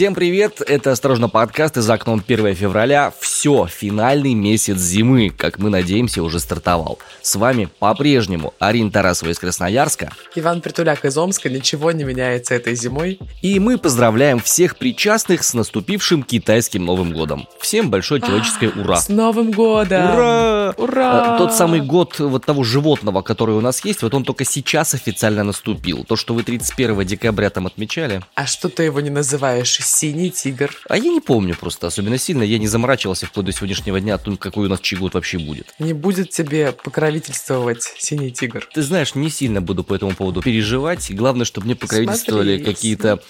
Всем привет, это «Осторожно, подкаст» и за окном 1 февраля. Все, финальный месяц зимы, как мы надеемся, уже стартовал. С вами по-прежнему Арин Тарасова из Красноярска. Иван Притуляк из Омска, ничего не меняется этой зимой. И мы поздравляем всех причастных с наступившим китайским Новым годом. Всем большое человеческое ура! С Новым годом! Ура! Ура! А, Тот самый год вот того животного, который у нас есть, вот он только сейчас официально наступил. То, что вы 31 декабря там отмечали. А что ты его не называешь синий тигр? А я не помню просто особенно сильно. Я не заморачивался вплоть до сегодняшнего дня о том, какой у нас чей год вообще будет. Не будет тебе покровительствовать синий тигр. Ты знаешь, не сильно буду по этому поводу переживать. Главное, чтобы мне покровительствовали какие-то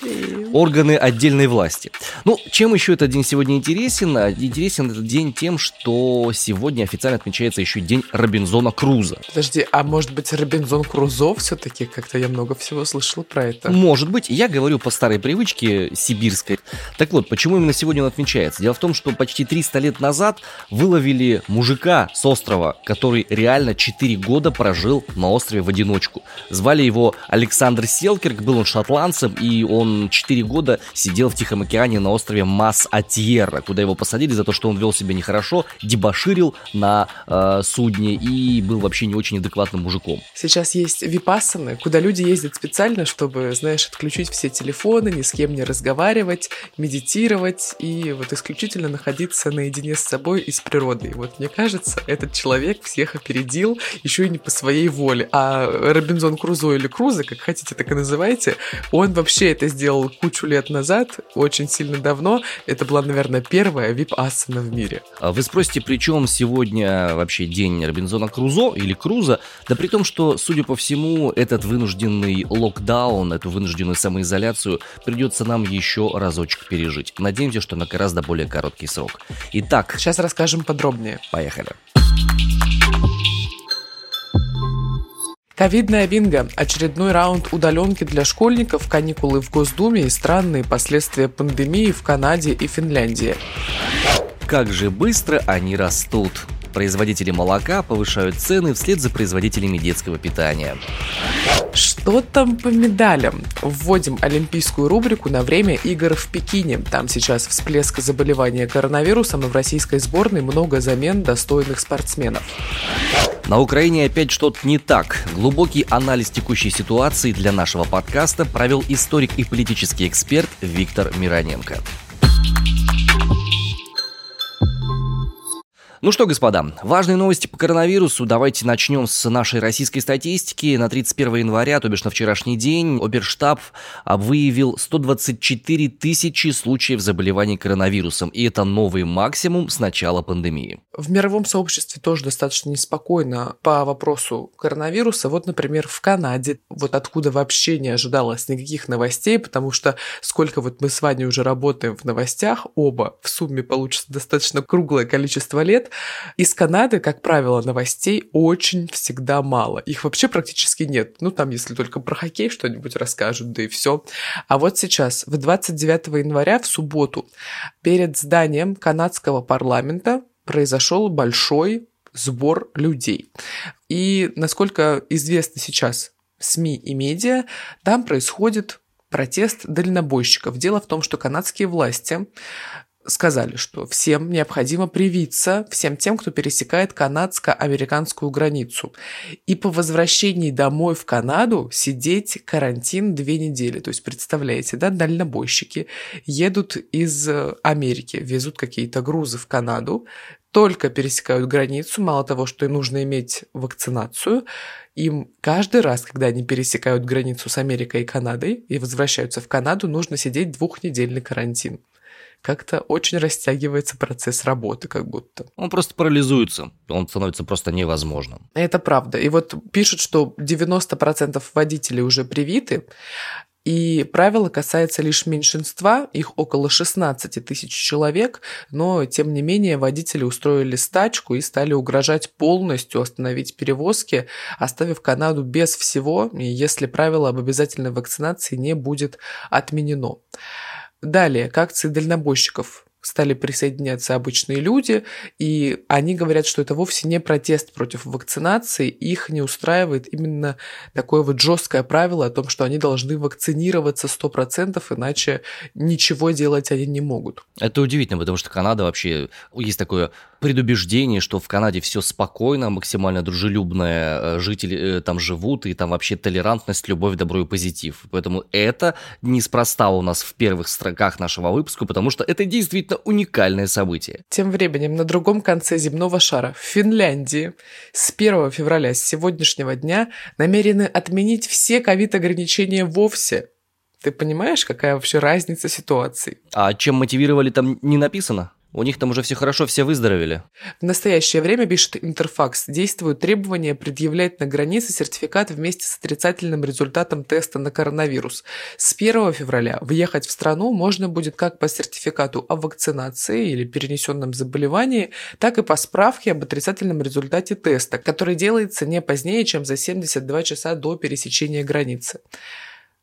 органы отдельной власти. Ну, чем еще этот день сегодня интересен? А, Интересен этот день тем, что сегодня официально отмечается еще день Робинзона Круза. Подожди, а может быть Робинзон Крузо все-таки? Как-то я много всего слышал про это. Может быть, я говорю по старой привычке сибирской. Так вот, почему именно сегодня он отмечается? Дело в том, что почти 300 лет назад выловили мужика с острова, который реально 4 года прожил на острове в одиночку. Звали его Александр Селкерк, был он шотландцем, и он 4 года сидел в Тихом океане на острове Мас-Атьерра, куда его посадили за то, что он вел себя нехорошо, дебоширил на э, судне и был вообще не очень адекватным мужиком. Сейчас есть випассаны, куда люди ездят специально, чтобы, знаешь, отключить все телефоны, ни с кем не разговаривать, медитировать и вот исключительно находиться наедине с собой и с природой. Вот мне кажется, этот человек всех опередил еще и не по своей воле. А Робинзон Крузо или Крузо, как хотите, так и называйте, он вообще это сделал кучу лет назад, очень сильно давно. Это была, наверное, первая вип-асана в мире. А Вы спросите, при чем сегодня вообще день Робинзона Крузо или Круза? Да при том, что, судя по всему, этот вынужденный локдаун, эту вынужденную самоизоляцию придется нам еще разочек пережить. Надеемся, что на гораздо более короткий срок. Итак, Сейчас расскажем подробнее. поехали. Ковидная бинго. Очередной раунд удаленки для школьников, каникулы в Госдуме и странные последствия пандемии в Канаде и Финляндии. Как же быстро они растут. Производители молока повышают цены вслед за производителями детского питания. Что там по медалям? Вводим олимпийскую рубрику на время игр в Пекине. Там сейчас всплеск заболевания коронавирусом, и в российской сборной много замен достойных спортсменов. На Украине опять что-то не так. Глубокий анализ текущей ситуации для нашего подкаста провел историк и политический эксперт Виктор Мироненко. Ну что, господа, важные новости по коронавирусу. Давайте начнем с нашей российской статистики. На 31 января, то бишь на вчерашний день, Оберштаб а, выявил 124 тысячи случаев заболеваний коронавирусом. И это новый максимум с начала пандемии. В мировом сообществе тоже достаточно неспокойно по вопросу коронавируса. Вот, например, в Канаде, вот откуда вообще не ожидалось никаких новостей, потому что сколько вот мы с вами уже работаем в новостях, оба в сумме получится достаточно круглое количество лет, из Канады, как правило, новостей очень всегда мало. Их вообще практически нет. Ну, там, если только про хоккей что-нибудь расскажут, да и все. А вот сейчас, в 29 января, в субботу, перед зданием канадского парламента произошел большой сбор людей. И, насколько известно сейчас СМИ и медиа, там происходит протест дальнобойщиков. Дело в том, что канадские власти сказали, что всем необходимо привиться, всем тем, кто пересекает канадско-американскую границу. И по возвращении домой в Канаду сидеть карантин две недели. То есть, представляете, да, дальнобойщики едут из э, Америки, везут какие-то грузы в Канаду, только пересекают границу, мало того, что им нужно иметь вакцинацию, им каждый раз, когда они пересекают границу с Америкой и Канадой и возвращаются в Канаду, нужно сидеть двухнедельный карантин как-то очень растягивается процесс работы, как будто. Он просто парализуется, он становится просто невозможным. Это правда. И вот пишут, что 90% водителей уже привиты, и правило касается лишь меньшинства, их около 16 тысяч человек, но тем не менее водители устроили стачку и стали угрожать полностью остановить перевозки, оставив Канаду без всего, если правило об обязательной вакцинации не будет отменено. Далее, к акции дальнобойщиков стали присоединяться обычные люди, и они говорят, что это вовсе не протест против вакцинации, их не устраивает именно такое вот жесткое правило о том, что они должны вакцинироваться 100%, иначе ничего делать они не могут. Это удивительно, потому что Канада вообще, есть такое предубеждение, что в Канаде все спокойно, максимально дружелюбное, э, жители э, там живут, и там вообще толерантность, любовь, добро и позитив. Поэтому это неспроста у нас в первых строках нашего выпуска, потому что это действительно уникальное событие. Тем временем на другом конце земного шара, в Финляндии, с 1 февраля, с сегодняшнего дня, намерены отменить все ковид-ограничения вовсе. Ты понимаешь, какая вообще разница ситуации? А чем мотивировали, там не написано? У них там уже все хорошо, все выздоровели. В настоящее время, пишет Интерфакс, действуют требования предъявлять на границе сертификат вместе с отрицательным результатом теста на коронавирус. С 1 февраля въехать в страну можно будет как по сертификату о вакцинации или перенесенном заболевании, так и по справке об отрицательном результате теста, который делается не позднее, чем за 72 часа до пересечения границы.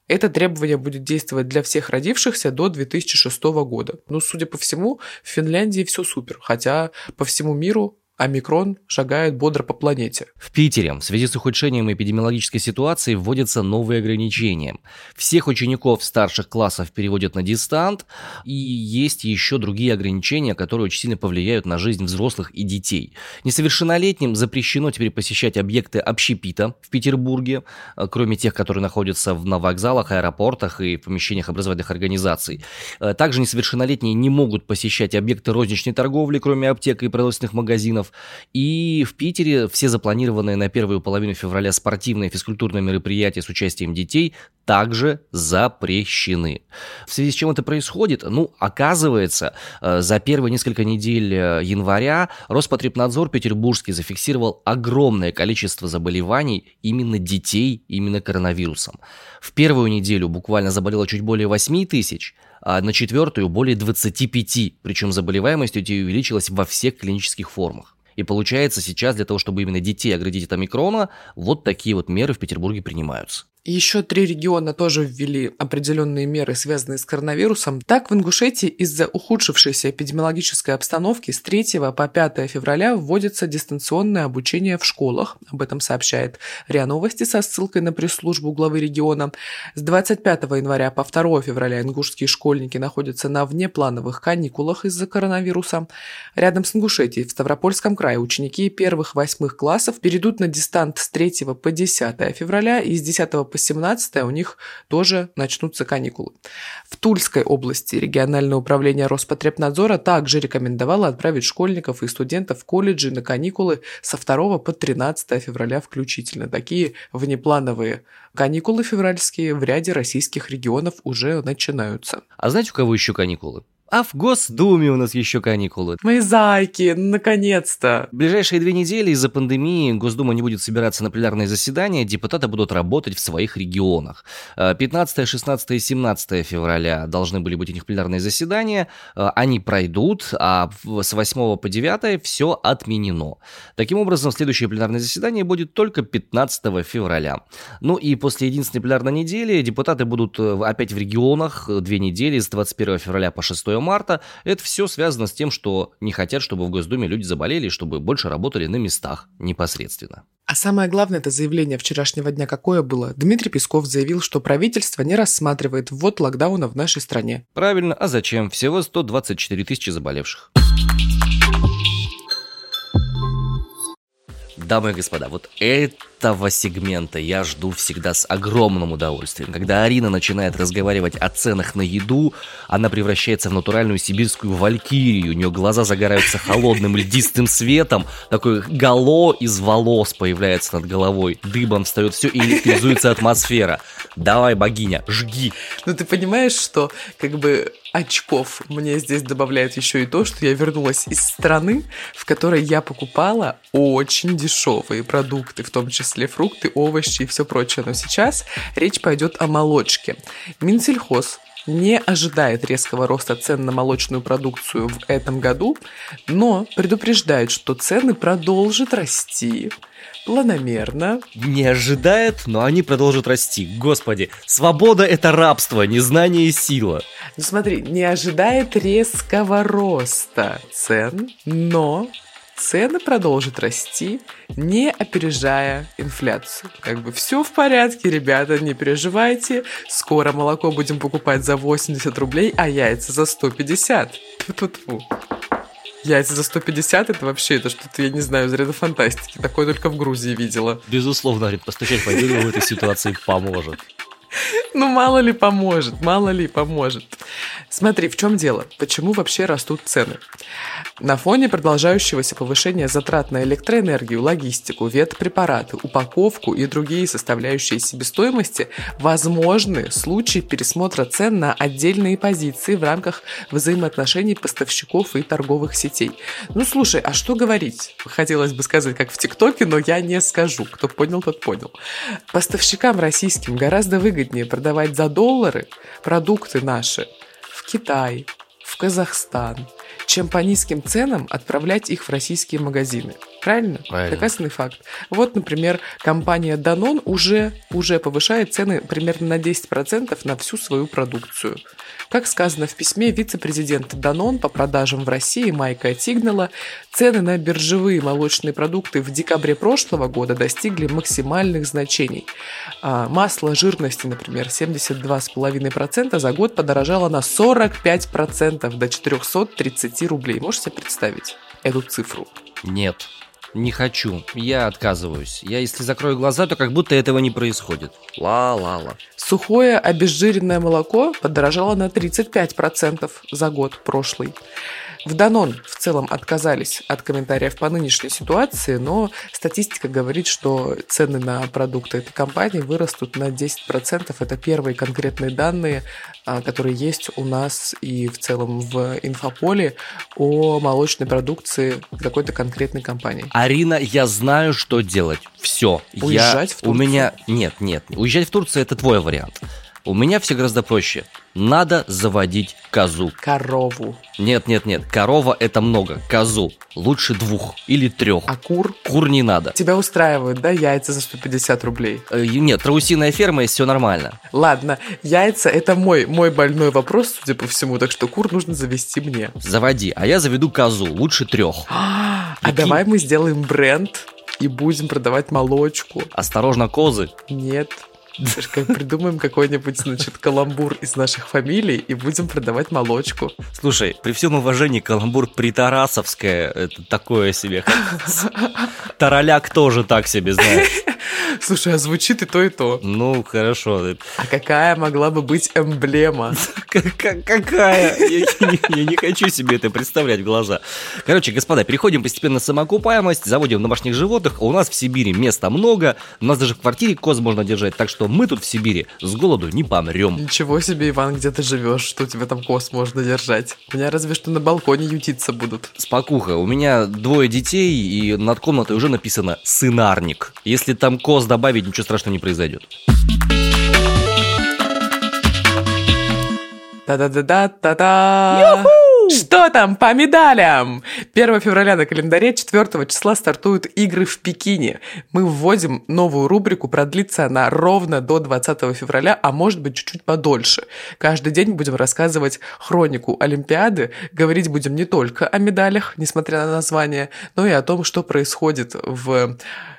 Это требование будет действовать для всех родившихся до 2006 года. Ну, судя по всему, в Финляндии все супер, хотя по всему миру Омикрон шагает бодро по планете. В Питере в связи с ухудшением эпидемиологической ситуации вводятся новые ограничения. Всех учеников старших классов переводят на дистант, и есть еще другие ограничения, которые очень сильно повлияют на жизнь взрослых и детей. Несовершеннолетним запрещено теперь посещать объекты общепита в Петербурге, э, кроме тех, которые находятся на вокзалах, аэропортах и помещениях образовательных организаций. Э, также несовершеннолетние не могут посещать объекты розничной торговли, кроме аптек и продовольственных магазинов, регионов. И в Питере все запланированные на первую половину февраля спортивные и физкультурные мероприятия с участием детей также запрещены. В связи с чем это происходит? Ну, оказывается, э, за первые несколько недель э, января Роспотребнадзор Петербургский зафиксировал огромное количество заболеваний именно детей, именно коронавирусом. В первую неделю буквально заболело чуть более 8 тысяч, а на четвертую более 25, причем заболеваемость у детей увеличилась во всех клинических формах. И получается сейчас для того, чтобы именно детей оградить от омикрона, вот такие вот меры в Петербурге принимаются. Еще три региона тоже ввели определенные меры, связанные с коронавирусом. Так, в Ингушетии из-за ухудшившейся эпидемиологической обстановки с 3 по 5 февраля вводится дистанционное обучение в школах. Об этом сообщает РИА Новости со ссылкой на пресс-службу главы региона. С 25 января по 2 февраля ингушские школьники находятся на внеплановых каникулах из-за коронавируса. Рядом с Ингушетией в Ставропольском крае ученики первых-восьмых классов перейдут на дистант с 3 по 10 февраля и с 10 по по 17 у них тоже начнутся каникулы. В Тульской области региональное управление Роспотребнадзора также рекомендовало отправить школьников и студентов в колледжи на каникулы со 2 по 13 февраля включительно. Такие внеплановые каникулы февральские в ряде российских регионов уже начинаются. А знаете, у кого еще каникулы? А в Госдуме у нас еще каникулы. Мои зайки, наконец-то. В ближайшие две недели из-за пандемии Госдума не будет собираться на пленарные заседания, депутаты будут работать в своих регионах. 15, 16 и 17 февраля должны были быть у них пленарные заседания, э, они пройдут, а с 8 по 9 все отменено. Таким образом, следующее пленарное заседание будет только 15 февраля. Ну и после единственной пленарной недели депутаты будут э, опять в регионах э, две недели с 21 февраля по 6 марта, это все связано с тем, что не хотят, чтобы в Госдуме люди заболели, чтобы больше работали на местах непосредственно. А самое главное, это заявление вчерашнего дня какое было? Дмитрий Песков заявил, что правительство не рассматривает ввод локдауна в нашей стране. Правильно, а зачем? Всего 124 тысячи заболевших. Дамы и господа, вот этого сегмента я жду всегда с огромным удовольствием. Когда Арина начинает разговаривать о ценах на еду, она превращается в натуральную сибирскую валькирию. У нее глаза загораются холодным льдистым светом, такой гало из волос появляется над головой, дыбом встает все и электризуется атмосфера. Давай, богиня, жги. Ну ты понимаешь, что как бы очков мне здесь добавляют еще и то, что я вернулась из страны, в которой я покупала очень дешевые продукты, в том числе фрукты, овощи и все прочее. Но сейчас речь пойдет о молочке. Минсельхоз не ожидает резкого роста цен на молочную продукцию в этом году, но предупреждает, что цены продолжат расти планомерно. Не ожидает, но они продолжат расти. Господи, свобода это рабство, незнание и сила. Ну смотри, не ожидает резкого роста цен, но цены продолжат расти, не опережая инфляцию. Как бы все в порядке, ребята, не переживайте. Скоро молоко будем покупать за 80 рублей, а яйца за 150. Тьфу-тьфу-тьфу. Яйца за 150 это вообще, это что-то, я не знаю, из ряда фантастики. Такое только в Грузии видела. Безусловно, постучать по дереву в этой ситуации поможет. Ну, мало ли поможет, мало ли поможет. Смотри, в чем дело? Почему вообще растут цены? На фоне продолжающегося повышения затрат на электроэнергию, логистику, ветпрепараты, упаковку и другие составляющие себестоимости возможны случаи пересмотра цен на отдельные позиции в рамках взаимоотношений поставщиков и торговых сетей. Ну, слушай, а что говорить? Хотелось бы сказать, как в ТикТоке, но я не скажу. Кто понял, тот понял. Поставщикам российским гораздо выгоднее продавать за доллары продукты наши в Китай, в Казахстан, чем по низким ценам отправлять их в российские магазины. Правильно? Правильно. Доказанный факт. Вот, например, компания Danone уже, уже повышает цены примерно на 10% на всю свою продукцию. Как сказано в письме вице-президента Danone по продажам в России Майка Тигнала, цены на биржевые молочные продукты в декабре прошлого года достигли максимальных значений. А масло жирности, например, 72,5% за год подорожало на 45% до 430 рублей. Можете себе представить эту цифру? Нет, не хочу. Я отказываюсь. Я если закрою глаза, то как будто этого не происходит. Ла-ла-ла. Сухое обезжиренное молоко подорожало на 35% за год прошлый. В Данон в целом отказались от комментариев по нынешней ситуации, но статистика говорит, что цены на продукты этой компании вырастут на 10%. Это первые конкретные данные, а, которые есть у нас и в целом в инфополе о молочной продукции какой-то конкретной компании. Арина, я знаю, что делать. Все. Уезжать я... в Турцию? У меня... Нет, нет. Уезжать в Турцию – это твой вариант. У меня все гораздо проще. Надо заводить козу. Корову. Нет, нет, нет. Корова это много. Козу. Лучше двух или трех. А кур? Кур не надо. Тебя устраивают, да, яйца за 150 рублей? Э, Нет, страусиная ферма, и все нормально. Ладно, яйца это мой, мой больной вопрос, судя по всему, так что кур нужно завести мне. Заводи, а я заведу козу, лучше трех. А давай мы сделаем бренд и будем продавать молочку. Осторожно, козы. Нет. Придумаем какой-нибудь, значит, каламбур из наших фамилий и будем продавать молочку. Слушай, при всем уважении, каламбур притарасовская, это такое себе. Тараляк тоже так себе, знаешь. Слушай, а звучит и то, и то. Ну, хорошо. А какая могла бы быть эмблема? Какая? Я не, я не хочу себе это представлять в глаза. Короче, господа, переходим постепенно на самоокупаемость, заводим домашних животных. У нас в Сибири места много, у нас даже в квартире коз можно держать, так что мы тут в Сибири с голоду не помрем. Ничего себе, Иван, где ты живешь, что у тебя там коз можно держать? У меня разве что на балконе ютиться будут. Спокуха, у меня двое детей, и над комнатой уже написано «сынарник». Если там коз добавить, ничего страшного не произойдет. Та-да-да-да-та-да! Что там по медалям? 1 февраля на календаре 4 числа стартуют игры в Пекине. Мы вводим новую рубрику, продлится она ровно до 20 февраля, а может быть чуть-чуть подольше. Каждый день будем рассказывать хронику Олимпиады, говорить будем не только о медалях, несмотря на название, но и о том, что происходит в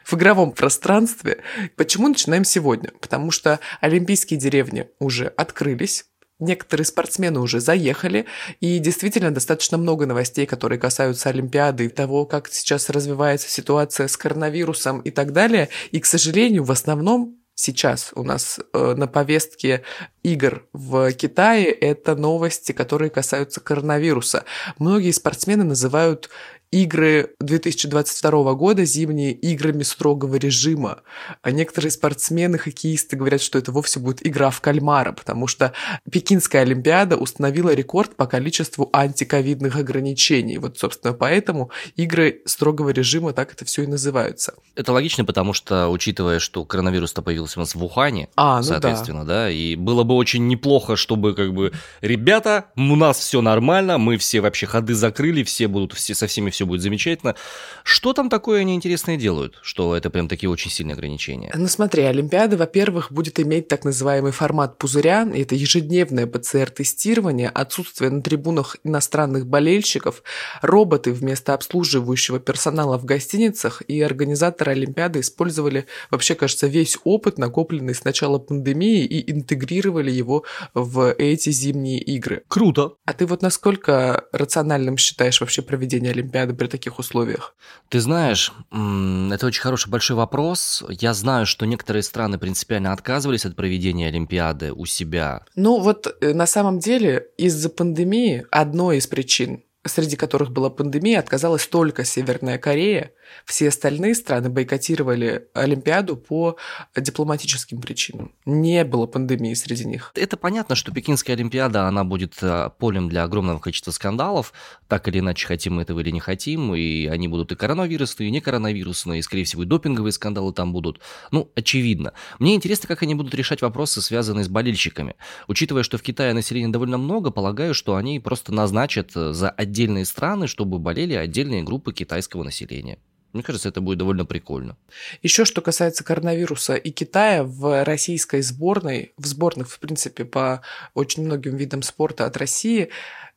в игровом пространстве. Почему начинаем сегодня? Потому что олимпийские деревни уже открылись, Некоторые спортсмены уже заехали, и действительно достаточно много новостей, которые касаются Олимпиады того, как сейчас развивается ситуация с коронавирусом и так далее. И, к сожалению, в основном сейчас у нас э, на повестке игр в Китае это новости, которые касаются коронавируса. Многие спортсмены называют игры 2022 года, зимние, играми строгого режима. А некоторые спортсмены, хоккеисты говорят, что это вовсе будет игра в кальмара, потому что Пекинская Олимпиада установила рекорд по количеству антиковидных ограничений. Вот, собственно, поэтому игры строгого режима так это все и называются. Это логично, потому что, учитывая, что коронавирус-то появился у нас в Ухане, а, ну соответственно, да. да, и было бы очень неплохо, чтобы как бы, ребята, у нас все нормально, мы все вообще ходы закрыли, все будут, все, со всеми все будет замечательно. Что там такое они интересное делают, что это прям такие очень сильные ограничения? Ну смотри, Олимпиада, во-первых, будет иметь так называемый формат пузыря, это ежедневное ПЦР-тестирование, отсутствие на трибунах иностранных болельщиков, роботы вместо обслуживающего персонала в гостиницах и организаторы Олимпиады использовали, вообще кажется, весь опыт, накопленный с начала пандемии и интегрировали его в эти зимние игры. Круто. А ты вот насколько рациональным считаешь вообще проведение Олимпиады при таких условиях? Ты знаешь, это очень хороший большой вопрос. Я знаю, что некоторые страны принципиально отказывались от проведения Олимпиады у себя. Ну вот э, на самом деле из-за пандемии одной из причин среди которых была пандемия, отказалась только Северная Корея. Все остальные страны бойкотировали Олимпиаду по дипломатическим причинам. Не было пандемии среди них. Это понятно, что Пекинская Олимпиада, она будет э, полем для огромного количества скандалов. Так или иначе, хотим мы этого или не хотим. И они будут и коронавирусные, и не коронавирусные, и, скорее всего, и допинговые скандалы там будут. Ну, очевидно. Мне интересно, как они будут решать вопросы, связанные с болельщиками. Учитывая, что в Китае населения довольно много, полагаю, что они просто назначат э, за отдельные страны, чтобы болели отдельные группы китайского населения. Мне кажется, это будет довольно прикольно. Еще что касается коронавируса и Китая, в российской сборной, в сборных, в принципе, по очень многим видам спорта от России,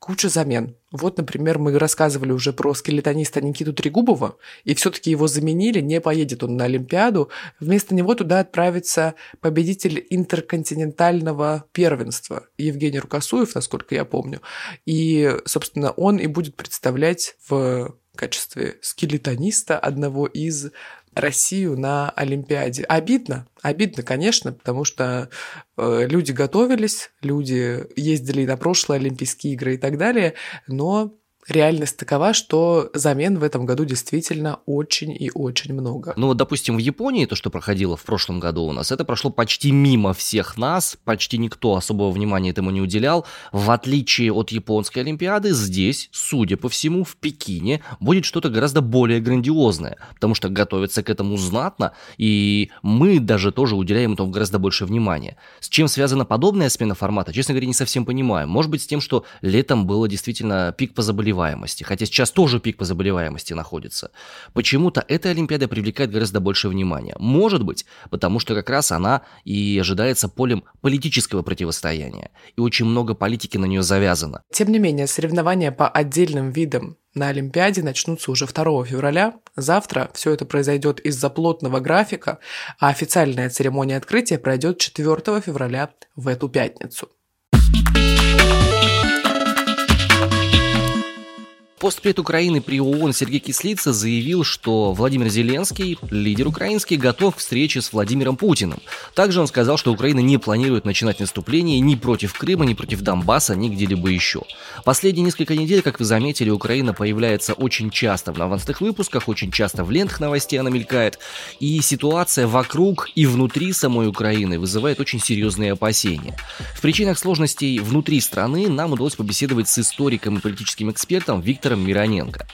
куча замен. Вот, например, мы рассказывали уже про скелетониста Никиту Трегубова, и все-таки его заменили, не поедет он на Олимпиаду. Вместо него туда отправится победитель интерконтинентального первенства Евгений Рукосуев, насколько я помню. И, собственно, он и будет представлять в качестве скелетониста одного из Россию на Олимпиаде. Обидно, обидно, конечно, потому что э, люди готовились, люди ездили на прошлые Олимпийские игры и так далее, но реальность такова, что замен в этом году действительно очень и очень много. Ну вот, допустим, в Японии, то, что проходило в прошлом году у нас, это прошло почти мимо всех нас, почти никто особого внимания этому не уделял. В отличие от японской Олимпиады, здесь, судя по всему, в Пекине будет что-то гораздо более грандиозное, потому что готовятся к этому знатно, и мы даже тоже уделяем этому гораздо больше внимания. С чем связана подобная смена формата, честно говоря, не совсем понимаю. Может быть, с тем, что летом было действительно пик по заболеваниям, заболеваемости, хотя сейчас тоже пик по заболеваемости находится. Почему-то эта Олимпиада привлекает гораздо больше внимания. Может быть, потому что как раз она и ожидается полем политического противостояния, и очень много политики на нее завязано. Тем не менее, соревнования по отдельным видам на Олимпиаде начнутся уже 2 февраля. Завтра все это произойдет из-за плотного графика, а официальная церемония открытия пройдет 4 февраля в эту пятницу. Постпред Украины при ООН Сергей Кислица заявил, что Владимир Зеленский, лидер украинский, готов к встрече с Владимиром Путиным. Также он сказал, что Украина не планирует начинать наступление ни против Крыма, ни против Донбасса, ни где-либо еще. Последние несколько недель, как вы заметили, Украина появляется очень часто в новостных выпусках, очень часто в лентах новостей она мелькает. И ситуация вокруг и внутри самой Украины вызывает очень серьезные опасения. В причинах сложностей внутри страны нам удалось побеседовать с историком и политическим экспертом Виктором Виктором Мироненко.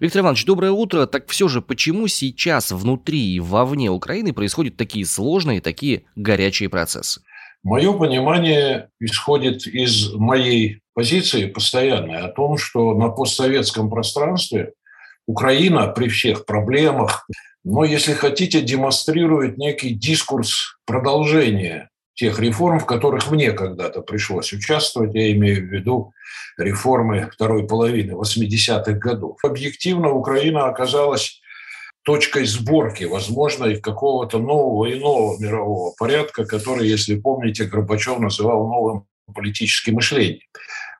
Виктор Иванович, доброе утро. Так все же, почему сейчас внутри и вовне Украины происходят такие сложные, такие горячие процессы? Мое понимание исходит из моей позиции постоянной о том, что на постсоветском пространстве Украина при всех проблемах, но, если хотите, демонстрирует некий дискурс продолжения тех реформ, в которых мне когда-то пришлось участвовать, я имею в виду реформы второй половины 80-х годов. Объективно Украина оказалась точкой сборки, возможно, и какого-то нового иного мирового порядка, который, если помните, Горбачев называл новым политическим мышлением.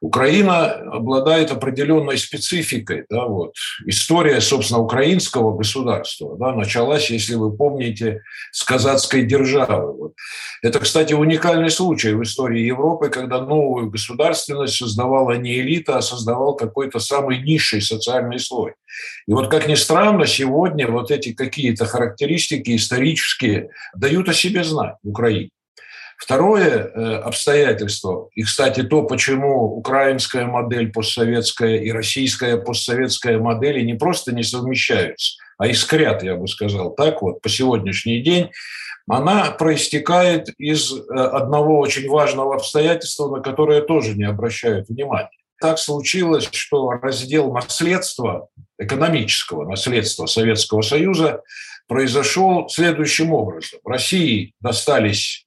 Украина обладает определенной спецификой. Да, вот. История, собственно, украинского государства да, началась, если вы помните, с казацкой державы. Вот. Это, кстати, уникальный случай в истории Европы, когда новую государственность создавала не элита, а создавал какой-то самый низший социальный слой. И вот, как ни странно, сегодня вот эти какие-то характеристики исторические дают о себе знать в Украине. Второе э, обстоятельство, и, кстати, то, почему украинская модель постсоветская и российская постсоветская модели не просто не совмещаются, а искрят, я бы сказал, так вот, по сегодняшний день, она проистекает из э, одного очень важного обстоятельства, на которое тоже не обращают внимания. Так случилось, что раздел наследства, экономического наследства Советского Союза произошел следующим образом. России достались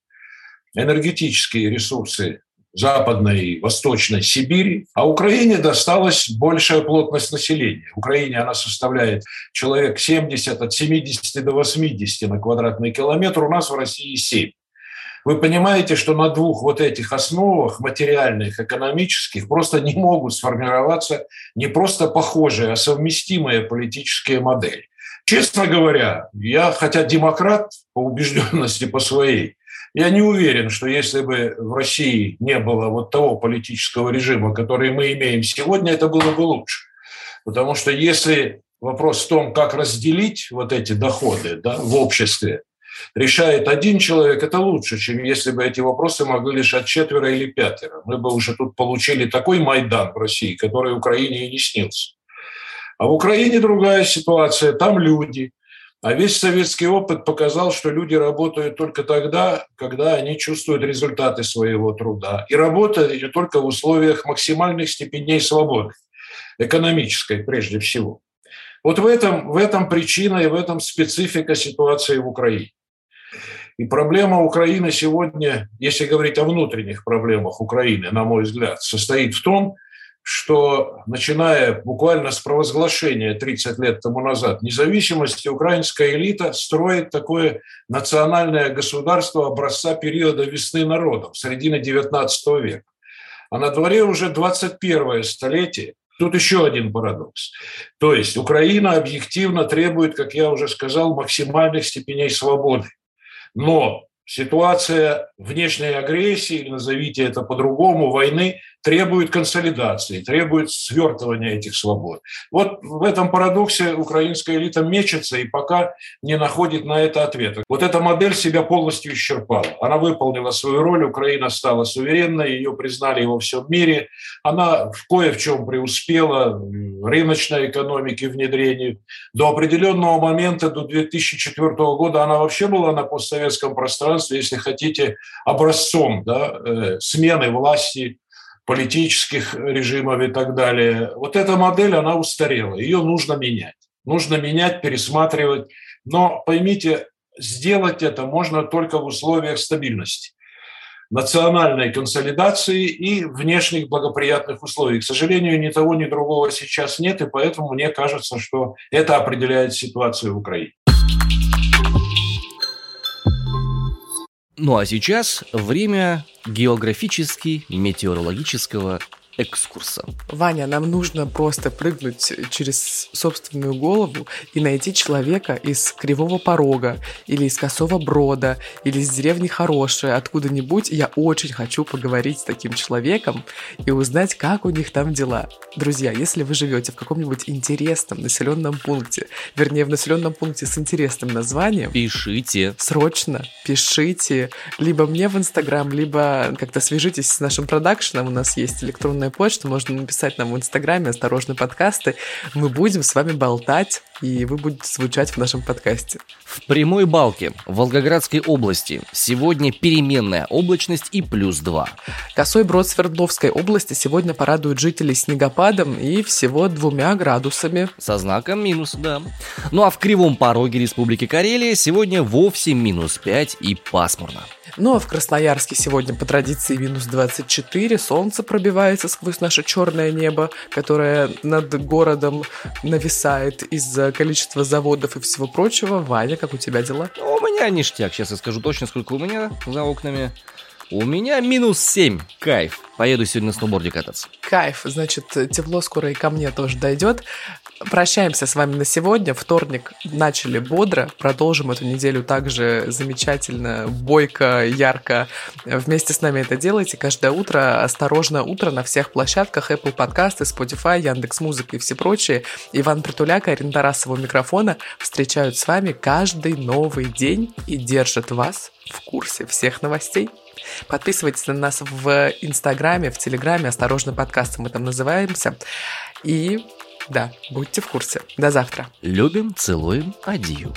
энергетические ресурсы Западной и Восточной Сибири, а Украине досталась большая плотность населения. В Украине она составляет человек 70, от 70 до 80 на квадратный километр, у нас в России 7. Вы понимаете, что на двух вот этих основах, материальных, экономических, просто не могут сформироваться не просто похожие, а совместимые политические модели. Честно говоря, я, хотя демократ по убежденности по своей, я не уверен, что если бы в России не было вот того политического режима, который мы имеем сегодня, это было бы лучше. Потому что если вопрос в том, как разделить вот эти доходы да, в обществе, решает один человек, это лучше, чем если бы эти вопросы могли решать четверо или пятеро. Мы бы уже тут получили такой Майдан в России, который Украине и не снился. А в Украине другая ситуация. Там люди, а весь советский опыт показал, что люди работают только тогда, когда они чувствуют результаты своего труда. И работают только в условиях максимальных степеней свободы, экономической прежде всего. Вот в этом, в этом причина и в этом специфика ситуации в Украине. И проблема Украины сегодня, если говорить о внутренних проблемах Украины, на мой взгляд, состоит в том, что начиная буквально с провозглашения 30 лет тому назад независимости, украинская элита строит такое национальное государство образца периода весны народов, середины XIX века. А на дворе уже 21 столетие, Тут еще один парадокс. То есть Украина объективно требует, как я уже сказал, максимальных степеней свободы. Но ситуация внешней агрессии, назовите это по-другому, войны, требует консолидации, требует свертывания этих свобод. Вот в этом парадоксе украинская элита мечется и пока не находит на это ответа. Вот эта модель себя полностью исчерпала. Она выполнила свою роль, Украина стала суверенной, ее признали во всем мире. Она в кое в чем преуспела рыночной экономике внедрению. До определенного момента, до 2004 года, она вообще была на постсоветском пространстве, если хотите, образцом да, э, смены власти политических режимов и так далее. Вот эта модель, она устарела, ее нужно менять. Нужно менять, пересматривать. Но поймите, сделать это можно только в условиях стабильности национальной консолидации и внешних благоприятных условий. К сожалению, ни того, ни другого сейчас нет, и поэтому мне кажется, что это определяет ситуацию в Украине. Ну а сейчас время географически-метеорологического экскурса. Ваня, нам нужно просто прыгнуть через собственную голову и найти человека из Кривого Порога или из Косого Брода или из деревни Хорошая, откуда-нибудь. Я очень хочу поговорить с таким человеком и узнать, как у них там дела. Друзья, если вы живете в каком-нибудь интересном населенном пункте, вернее, в населенном пункте с интересным названием, пишите. Срочно пишите либо мне в Инстаграм, либо как-то свяжитесь с нашим продакшеном. У нас есть электронная электронная почта, можно написать нам в Инстаграме «Осторожно, подкасты». Мы будем с вами болтать, и вы будете звучать в нашем подкасте. В прямой балке в Волгоградской области сегодня переменная облачность и плюс 2. Косой брод Свердловской области сегодня порадует жителей снегопадом и всего двумя градусами. Со знаком минус, да. Ну а в Кривом Пороге Республики Карелия сегодня вовсе минус 5 и пасмурно. Ну а в Красноярске сегодня по традиции минус 24, солнце пробивается сквозь наше черное небо, которое над городом нависает из-за количества заводов и всего прочего. Ваня, как у тебя дела? Ну, у меня ништяк, сейчас я скажу точно, сколько у меня за окнами. У меня минус 7. Кайф. Поеду сегодня на сноуборде кататься. Кайф. Значит, тепло скоро и ко мне тоже дойдет. Прощаемся с вами на сегодня. Вторник начали бодро. Продолжим эту неделю также замечательно, бойко, ярко. Вместе с нами это делайте. Каждое утро. Осторожно утро на всех площадках. Apple подкасты, Spotify, Яндекс Музыка и все прочие. Иван Притуляк и Арина Тарасова микрофона встречают с вами каждый новый день и держат вас в курсе всех новостей. Подписывайтесь на нас в Инстаграме, в Телеграме, осторожно подкасты мы там называемся. И да, будьте в курсе. До завтра. Любим, целуем, адью.